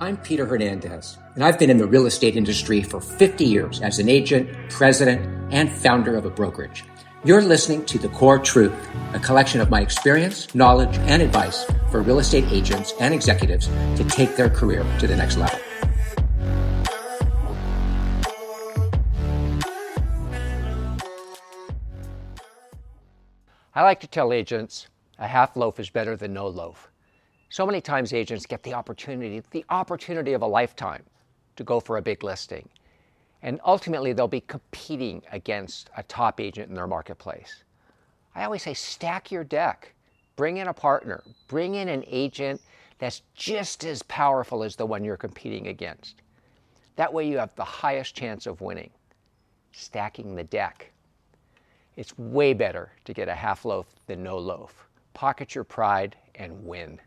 I'm Peter Hernandez, and I've been in the real estate industry for 50 years as an agent, president, and founder of a brokerage. You're listening to The Core Truth, a collection of my experience, knowledge, and advice for real estate agents and executives to take their career to the next level. I like to tell agents a half loaf is better than no loaf. So many times agents get the opportunity, the opportunity of a lifetime to go for a big listing. And ultimately, they'll be competing against a top agent in their marketplace. I always say stack your deck. Bring in a partner. Bring in an agent that's just as powerful as the one you're competing against. That way, you have the highest chance of winning. Stacking the deck. It's way better to get a half loaf than no loaf. Pocket your pride and win.